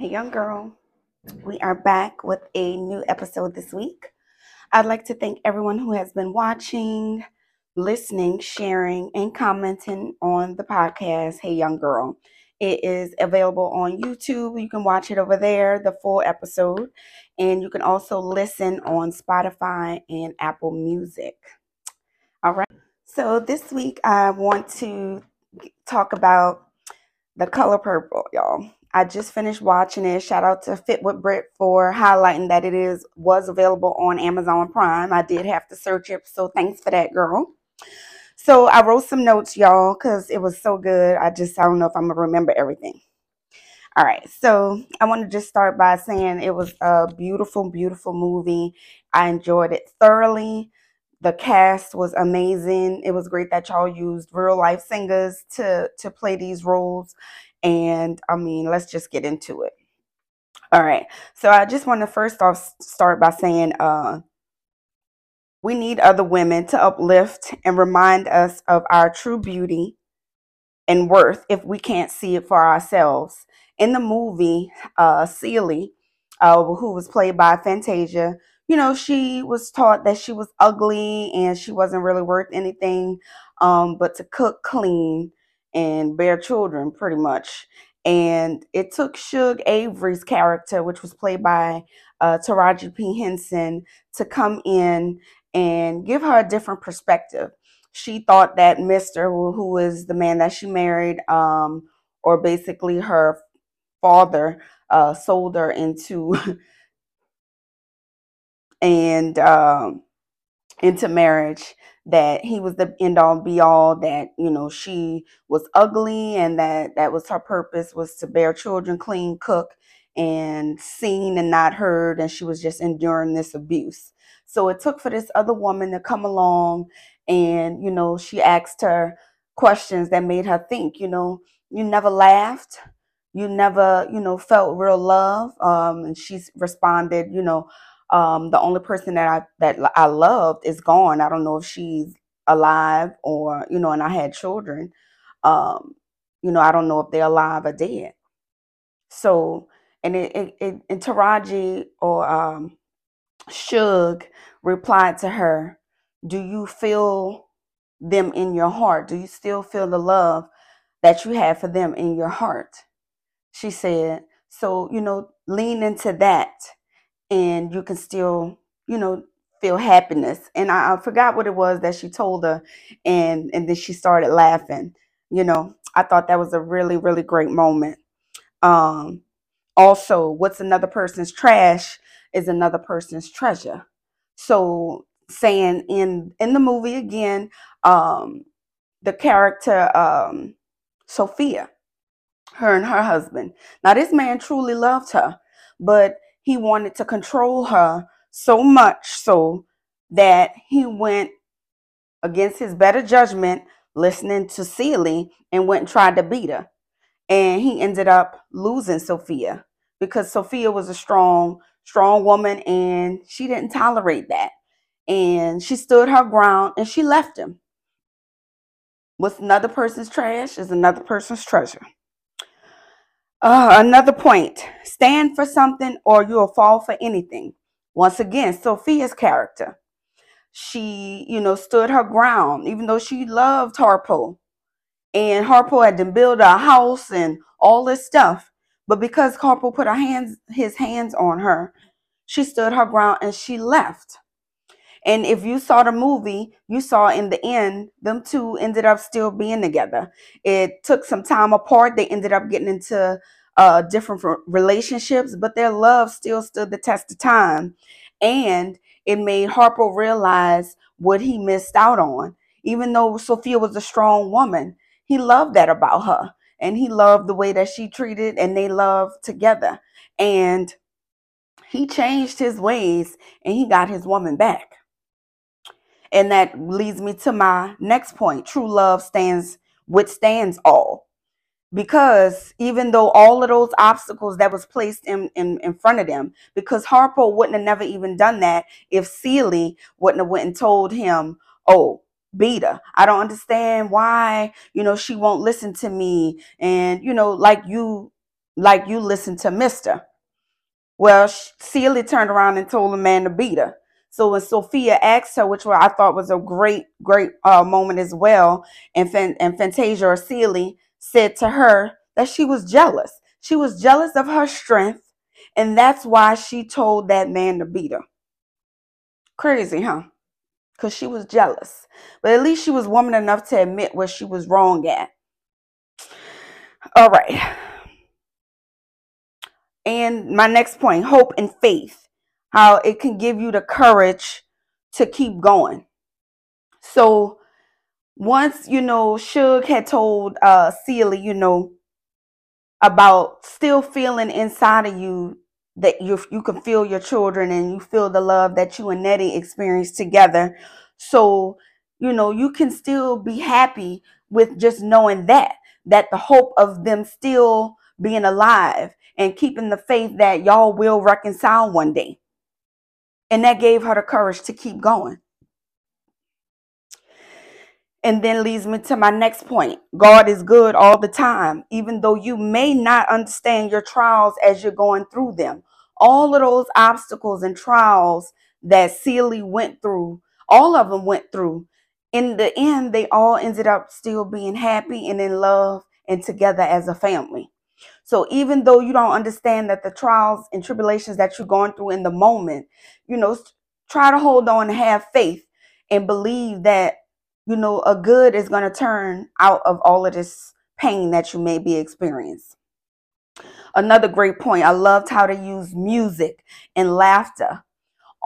Hey, young girl. We are back with a new episode this week. I'd like to thank everyone who has been watching, listening, sharing, and commenting on the podcast, Hey Young Girl. It is available on YouTube. You can watch it over there, the full episode. And you can also listen on Spotify and Apple Music. All right. So this week, I want to talk about the color purple, y'all. I just finished watching it. Shout out to Fit with Brit for highlighting that it is was available on Amazon Prime. I did have to search it, so thanks for that, girl. So I wrote some notes, y'all, because it was so good. I just I don't know if I'm gonna remember everything. All right, so I want to just start by saying it was a beautiful, beautiful movie. I enjoyed it thoroughly. The cast was amazing. It was great that y'all used real life singers to to play these roles. And I mean, let's just get into it. All right. So I just want to first off start by saying uh we need other women to uplift and remind us of our true beauty and worth if we can't see it for ourselves. In the movie, uh Celie, uh, who was played by Fantasia, you know, she was taught that she was ugly and she wasn't really worth anything um, but to cook, clean, and bear children, pretty much. And it took Shug Avery's character, which was played by uh, Taraji P. Henson, to come in and give her a different perspective. She thought that Mr., who was the man that she married, um, or basically her father, uh, sold her into and um, into marriage that he was the end all be all that you know she was ugly and that that was her purpose was to bear children clean cook and seen and not heard and she was just enduring this abuse. So it took for this other woman to come along and you know she asked her questions that made her think you know you never laughed. You never you know felt real love. Um and she responded you know um, the only person that I that I loved is gone. I don't know if she's alive or you know, and I had children. Um, you know, I don't know if they're alive or dead. So, and it, it, it and Taraji or um, Shug replied to her, "Do you feel them in your heart? Do you still feel the love that you have for them in your heart?" She said, "So you know, lean into that." And you can still, you know, feel happiness. And I, I forgot what it was that she told her, and and then she started laughing. You know, I thought that was a really really great moment. Um, also, what's another person's trash is another person's treasure. So saying in in the movie again, um, the character um, Sophia, her and her husband. Now this man truly loved her, but he wanted to control her so much so that he went against his better judgment, listening to Celie, and went and tried to beat her. And he ended up losing Sophia because Sophia was a strong, strong woman and she didn't tolerate that. And she stood her ground and she left him. What's another person's trash is another person's treasure. Uh, another point stand for something or you'll fall for anything. Once again, Sophia's character. She, you know, stood her ground, even though she loved Harpo. And Harpo had to build a house and all this stuff. But because Harpo put her hands, his hands on her, she stood her ground and she left. And if you saw the movie, you saw in the end, them two ended up still being together. It took some time apart. They ended up getting into uh, different relationships, but their love still stood the test of time. And it made Harpo realize what he missed out on. Even though Sophia was a strong woman, he loved that about her. And he loved the way that she treated, and they loved together. And he changed his ways and he got his woman back. And that leads me to my next point. True love stands withstands all. Because even though all of those obstacles that was placed in, in, in front of them, because Harpo wouldn't have never even done that if Celie wouldn't have went and told him, oh, Beta, I don't understand why, you know, she won't listen to me. And, you know, like you like you listen to Mister. Well, Celie turned around and told the man to beat her. So when Sophia asked her, which I thought was a great, great uh, moment as well, and, Fan- and Fantasia or Celie said to her that she was jealous. She was jealous of her strength, and that's why she told that man to beat her. Crazy, huh? Because she was jealous. But at least she was woman enough to admit where she was wrong at. All right. And my next point hope and faith, how it can give you the courage to keep going. So once, you know, Shug had told uh Celie, you know, about still feeling inside of you that you you can feel your children and you feel the love that you and Nettie experienced together. So, you know, you can still be happy with just knowing that that the hope of them still being alive and keeping the faith that y'all will reconcile one day. And that gave her the courage to keep going. And then leads me to my next point. God is good all the time, even though you may not understand your trials as you're going through them. All of those obstacles and trials that Celie went through, all of them went through. In the end, they all ended up still being happy and in love and together as a family. So even though you don't understand that the trials and tribulations that you're going through in the moment, you know, try to hold on and have faith and believe that, you know, a good is going to turn out of all of this pain that you may be experiencing. Another great point. I loved how to use music and laughter.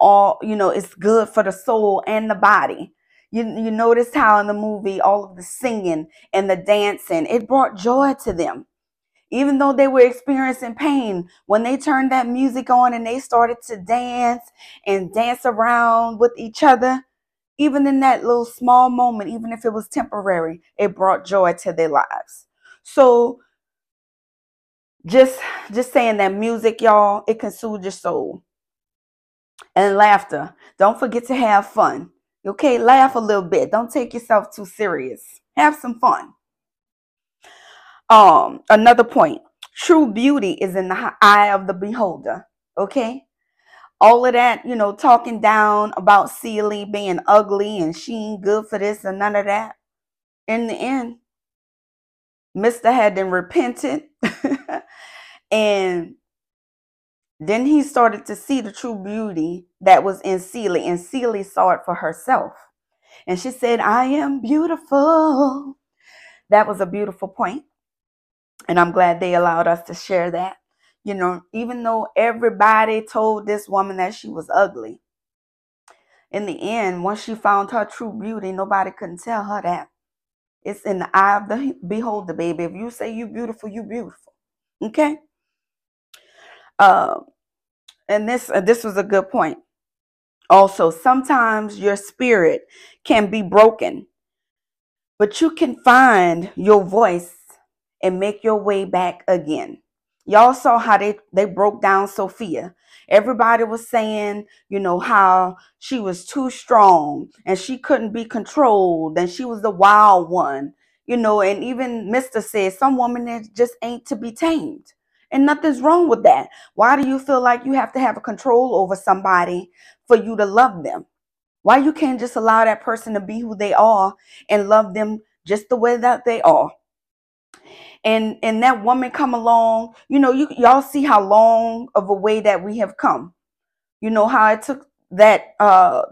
All, you know, it's good for the soul and the body. You, you noticed how in the movie all of the singing and the dancing, it brought joy to them even though they were experiencing pain, when they turned that music on and they started to dance and dance around with each other, even in that little small moment, even if it was temporary, it brought joy to their lives. So just just saying that music, y'all, it can soothe your soul. And laughter. Don't forget to have fun. Okay, laugh a little bit. Don't take yourself too serious. Have some fun. Um, another point true beauty is in the eye of the beholder. Okay. All of that, you know, talking down about Celie being ugly and she ain't good for this and none of that. In the end, Mr. had then repented and then he started to see the true beauty that was in Celie, and Celie saw it for herself. And she said, I am beautiful. That was a beautiful point. And I'm glad they allowed us to share that. You know, even though everybody told this woman that she was ugly, in the end, once she found her true beauty, nobody couldn't tell her that. It's in the eye of the beholder, baby. If you say you beautiful, you beautiful. Okay. Uh, and this uh, this was a good point. Also, sometimes your spirit can be broken, but you can find your voice and make your way back again. Y'all saw how they, they broke down Sophia. Everybody was saying, you know, how she was too strong and she couldn't be controlled and she was the wild one, you know, and even Mr. said some woman that just ain't to be tamed. And nothing's wrong with that. Why do you feel like you have to have a control over somebody for you to love them? Why you can't just allow that person to be who they are and love them just the way that they are? And and that woman come along you know you y'all see how long of a way that we have come. You know how it took that uh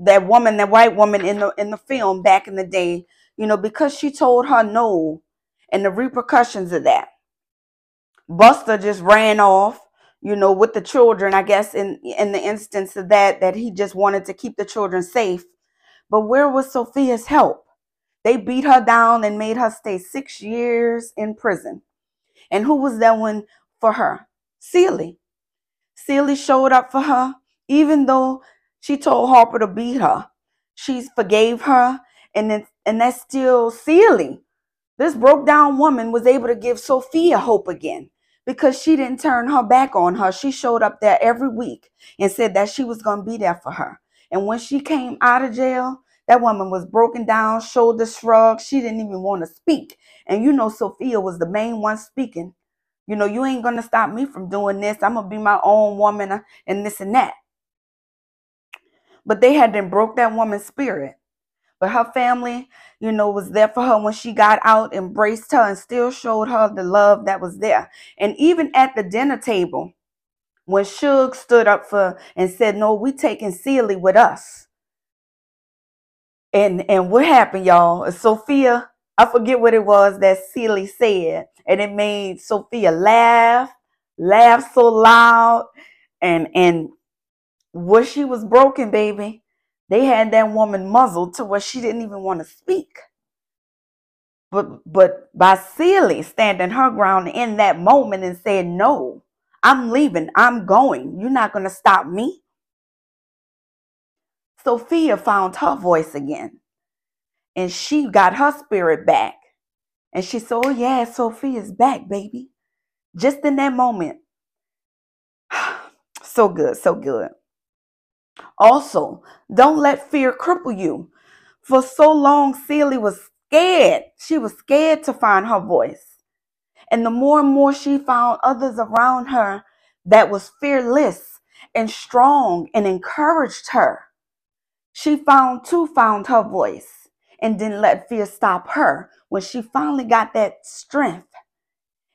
that woman that white woman in the in the film back in the day you know because she told her no and the repercussions of that. Buster just ran off you know with the children i guess in in the instance of that that he just wanted to keep the children safe. But where was sophia's help they beat her down and made her stay six years in prison. And who was that one for her? Celie. Celie showed up for her, even though she told Harpo to beat her. She forgave her, and then, and that's still Celie. This broke down woman was able to give Sophia hope again because she didn't turn her back on her. She showed up there every week and said that she was going to be there for her. And when she came out of jail, that woman was broken down, shoulder shrugged. She didn't even want to speak. And you know, Sophia was the main one speaking You know, you ain't gonna stop me from doing this. I'm gonna be my own woman uh, and this and that. But they had then broke that woman's spirit. But her family, you know, was there for her when she got out, embraced her, and still showed her the love that was there. And even at the dinner table, when Shug stood up for and said, No, we taking Celie with us. And and what happened, y'all? Sophia, I forget what it was that Celie said, and it made Sophia laugh, laugh so loud, and and what she was broken, baby. They had that woman muzzled to where she didn't even want to speak. But but by Celie standing her ground in that moment and saying, No, I'm leaving, I'm going. You're not gonna stop me. Sophia found her voice again. And she got her spirit back. And she said, Oh, yeah, Sophia's back, baby. Just in that moment. so good, so good. Also, don't let fear cripple you. For so long, Celie was scared. She was scared to find her voice. And the more and more she found others around her that was fearless and strong and encouraged her, she found too found her voice and didn't let fear stop her when she finally got that strength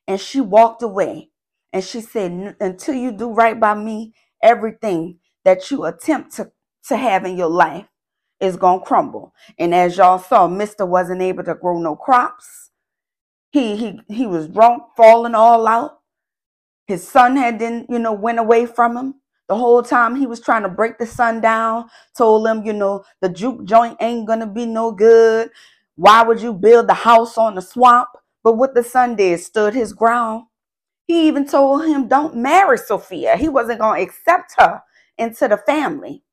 and she walked away and she said until you do right by me everything that you attempt to, to have in your life is going to crumble. And as y'all saw, Mr. wasn't able to grow no crops. He, he, he was drunk, falling all out. His son had then, you know, went away from him. The whole time he was trying to break the son down, told him, you know, the juke joint ain't to be no good. Why would you build the house on the swamp? But what the son did stood his ground. He even told him, don't marry Sophia. He wasn't to accept her into the family,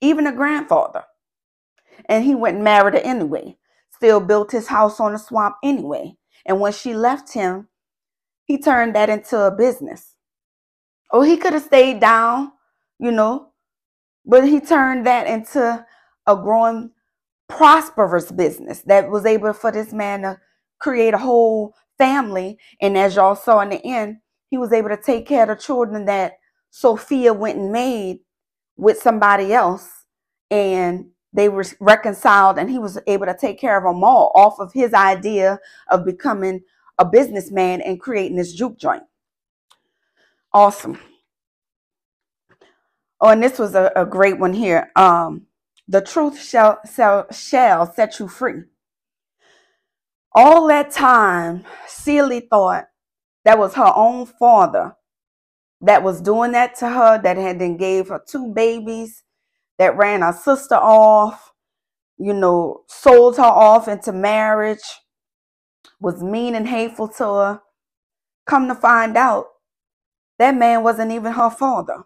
even a grandfather. And he went and married her anyway, still built his house on the swamp anyway. And when she left him, he turned that into a business. Oh, he could have stayed down, you know, but he turned that into a growing, prosperous business that was able for this man to create a whole family. And as y'all saw in the end, he was able to take care of the children that Sophia went and made with somebody else and they were reconciled and he was able to take care of them all off of his idea of becoming a businessman and creating this juke joint. Awesome. Oh, and this was a, a great one here. Um, the truth shall, shall, shall set you free. All that time, Celie thought that was her own father that was doing that to her, that had then gave her two babies, that ran her sister off, you know, sold her off into marriage, was mean and hateful to her. Come to find out, that man wasn't even her father.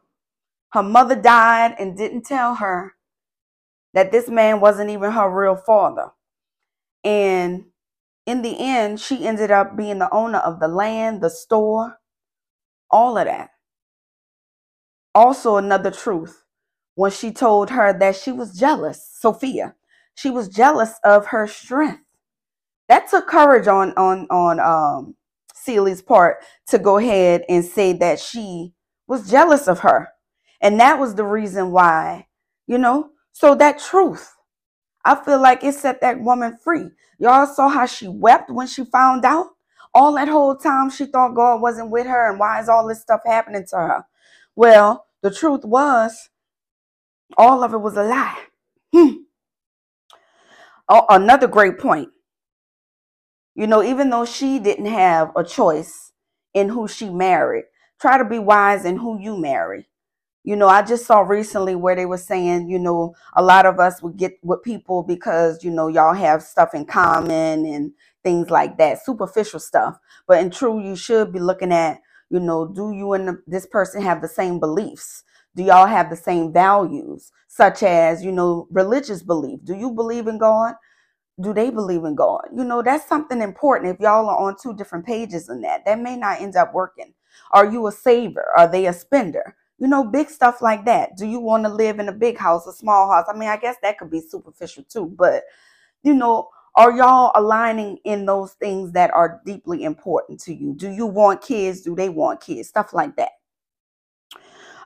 Her mother died and didn't tell her that this man wasn't even her real father. And in the end, she ended up being the owner of the land, the store, all of that. Also, another truth when she told her that she was jealous, Sophia, she was jealous of her strength. That took courage on on on um Celie's part to go ahead and say that she was jealous of her. And that was the reason why, you know, so that truth, I feel like it set that woman free. Y'all saw how she wept when she found out. All that whole time she thought God wasn't with her and why is all this stuff happening to her? Well, the truth was, all of it was a lie. Hmm. Oh, another great point. You know, even though she didn't have a choice in who she married, try to be wise in who you marry. You know, I just saw recently where they were saying, you know, a lot of us would get with people because, you know, y'all have stuff in common and things like that, superficial stuff. But in true, you should be looking at you know, do you and the, this person have the same beliefs? Do y'all have the same values, such as, you know, religious belief? Do you believe in God? Do they believe in God? You know, that's something important. If y'all are on two different pages in that, that may not end up working. Are you a saver? Are they a spender? You know, big stuff like that. Do you want to live in a big house, a small house? I mean, I guess that could be superficial too, but you know, Are y'all aligning in those things that are deeply important to you? Do you want kids? Do they want kids? Stuff like that.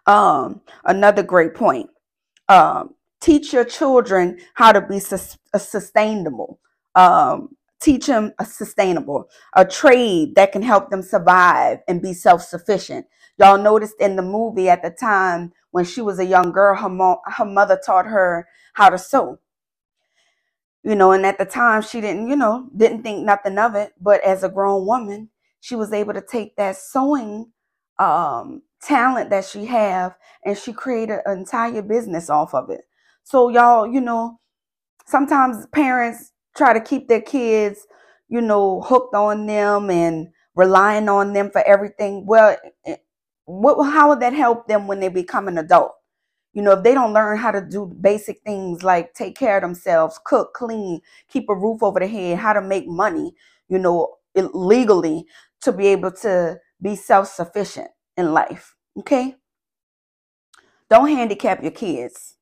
Um, another great point. Um, teach your children how to be sus- sustainable. Um, teach them a sustainable, a trade that can help them survive and be self-sufficient. Y'all noticed in the movie at the time when she was a young girl, her, her mother taught her how to sew. You know, and at the time she didn't, you know, didn't think nothing of it. But as a grown woman, she was able to take that sewing um, talent that she have and she created an entire business off of it. So y'all, you know, sometimes parents try to keep their kids, you know, hooked on them and relying on them for everything. Well, what, how would that help them when they become an adult? You know, if they don't learn how to do basic things like take care of themselves, cook, clean, keep a roof over their head, how to make money, you know, legally to be able to be self sufficient in life. Okay. Don't handicap your kids.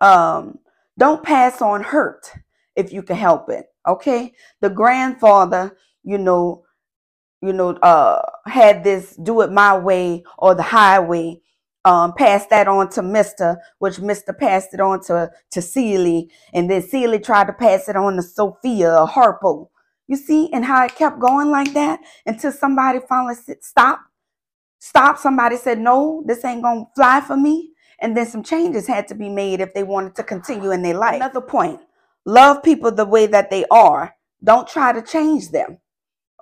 Um, don't pass on hurt if you can help it. Okay. The grandfather, you know, you know, uh, had this do it my way or the highway. Um, passed that on to Mr., which Mr. passed it on to, to Celie, and then Celie tried to pass it on to Sophia or Harpo. You see, and how it kept going like that until somebody finally said, stop, stop. Somebody said, no, this ain't gonna fly for me. And then some changes had to be made if they wanted to continue in their life. Another point, love people the way that they are. Don't try to change them.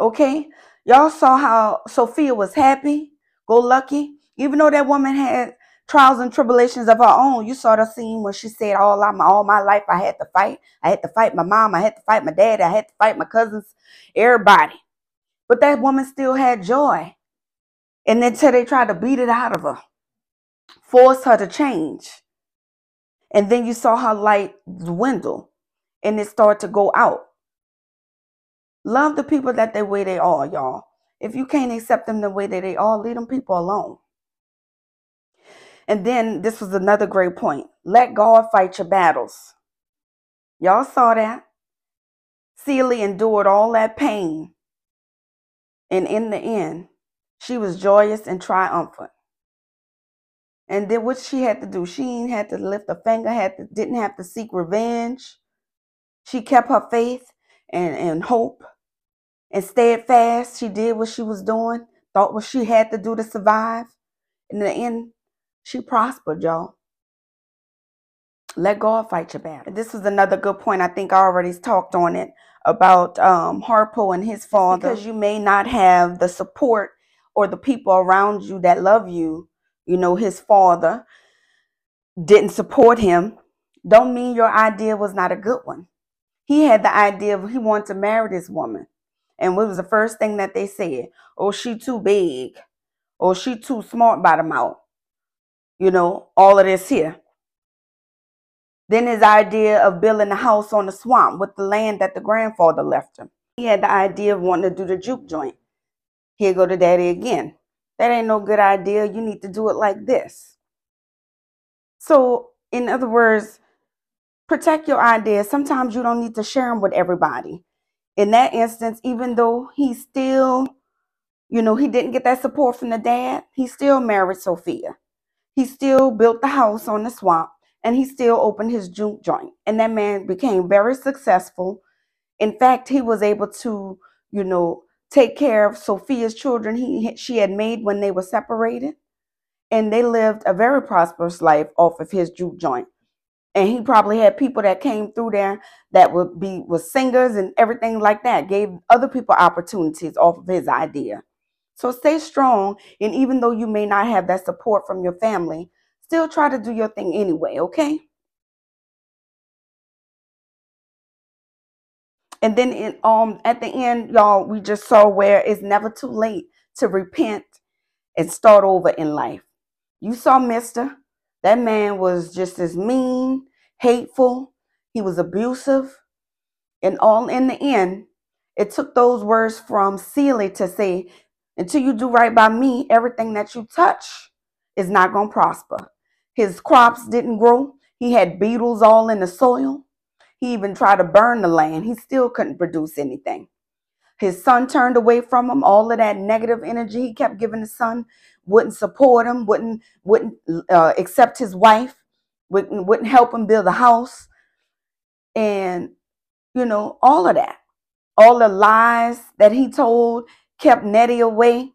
Okay? Y'all saw how Sophia was happy, go lucky. Even though that woman had trials and tribulations of her own, you saw the scene where she said, all, my, all my life I had to fight. I had to fight my mom. I had to fight my dad. I had to fight my cousins, everybody. But that woman still had joy. And until they tried to beat it out of her, force her to change. And then you saw her light dwindle and it started to go out. Love the people that they way they are, y'all. If you can't accept them the way that they are, leave them people alone. And then this was another great point. Let God fight your battles. Y'all saw that. Celie endured all that pain. And in the end, she was joyous and triumphant. And then what she had to do, she ain't had to lift a finger, had to, didn't have to seek revenge. She kept her faith and, and hope and steadfast. She did what she was doing, thought what she had to do to survive. In the end, she prospered, y'all. Let God fight your battle. This was another good point. I think I already talked on it about um, Harpo and his father. Because you may not have the support or the people around you that love you. You know, his father didn't support him. Don't mean your idea was not a good one. He had the idea of he wanted to marry this woman. And what was the first thing that they said? Oh, she too big. Oh, she too smart by the mouth. You know, all of this here. Then his idea of building a house on the swamp with the land that the grandfather left him. He had the idea of wanting to do the juke joint. Here go to daddy again. That ain't no good idea. You need to do it like this. So, in other words, protect your ideas. Sometimes you don't need to share them with everybody in that instance, even though he still, you know, he didn't get that support from the dad, he still married Sophia. He still built the house on the swamp and he still opened his juke joint. And that man became very successful. In fact, he was able to, you know, take care of Sophia's children he she had made when they were separated. And they lived a very prosperous life off of his juke joint and he probably had people that came through there that would be was singers and everything like that gave other people opportunities off of his idea. So stay strong and even though you may not have that support from your family still try to do your thing anyway okay? And then in, um at the end y'all we just saw where it's never too late to repent and start over in life. You saw mister that man was just as mean, hateful. He was abusive. And all in the end, it took those words from Celie to say, until you do right by me, everything that you touch is not going to prosper. His crops didn't grow. He had beetles all in the soil. He even tried to burn the land. He still couldn't produce anything. His son turned away from him. All of that negative energy he kept giving his son wouldn't support him, wouldn't wouldn't uh, accept his wife, wouldn't wouldn't help him build a house, and you know all of that, all the lies that he told kept Nettie away.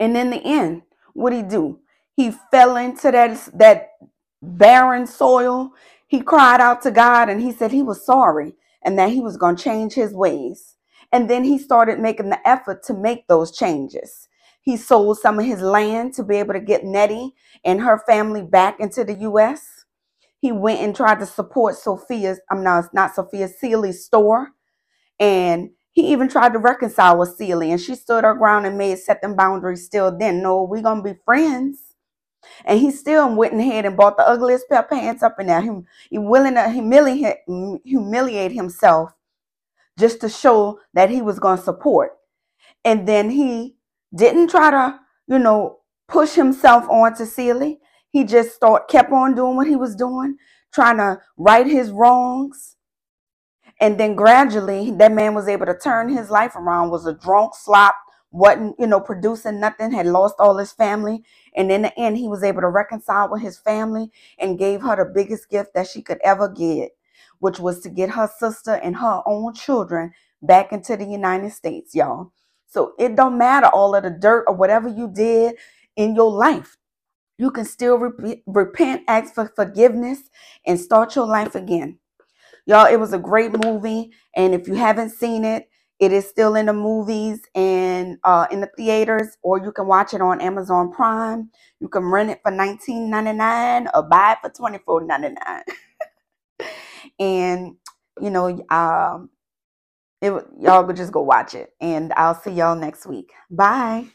And in the end, what he do? He fell into that that barren soil. He cried out to God and he said he was sorry and that he was going to change his ways. And then he started making the effort to make those changes. He sold some of his land to be able to get Nettie and her family back into the U.S. He went and tried to support Sophia's, I'm not, not Sophia, Celie's store. And he even tried to reconcile with Celie and she stood her ground and made set them boundaries still then. No, we're going to be friends. And he still went ahead and bought the ugliest pair of pants up in there. Him, he willing to humiliate, humiliate himself just to show that he was going to support. And then he didn't try to, you know, push himself onto Celie. He just start kept on doing what he was doing, trying to right his wrongs. And then gradually that man was able to turn his life around, was a drunk slop, wasn't, you know, producing nothing, had lost all his family. And in the end, he was able to reconcile with his family and gave her the biggest gift that she could ever get, which was to get her sister and her own children back into the United States, y'all. So it don't matter all of the dirt or whatever you did in your life. You can still re- repent, ask for forgiveness, and start your life again. Y'all, it was a great movie. And if you haven't seen it, it is still in the movies and uh, in the theaters, or you can watch it on Amazon Prime. You can rent it for $19.99 or buy it for $24.99. and, you know, um, it, y'all could just go watch it. And I'll see y'all next week. Bye.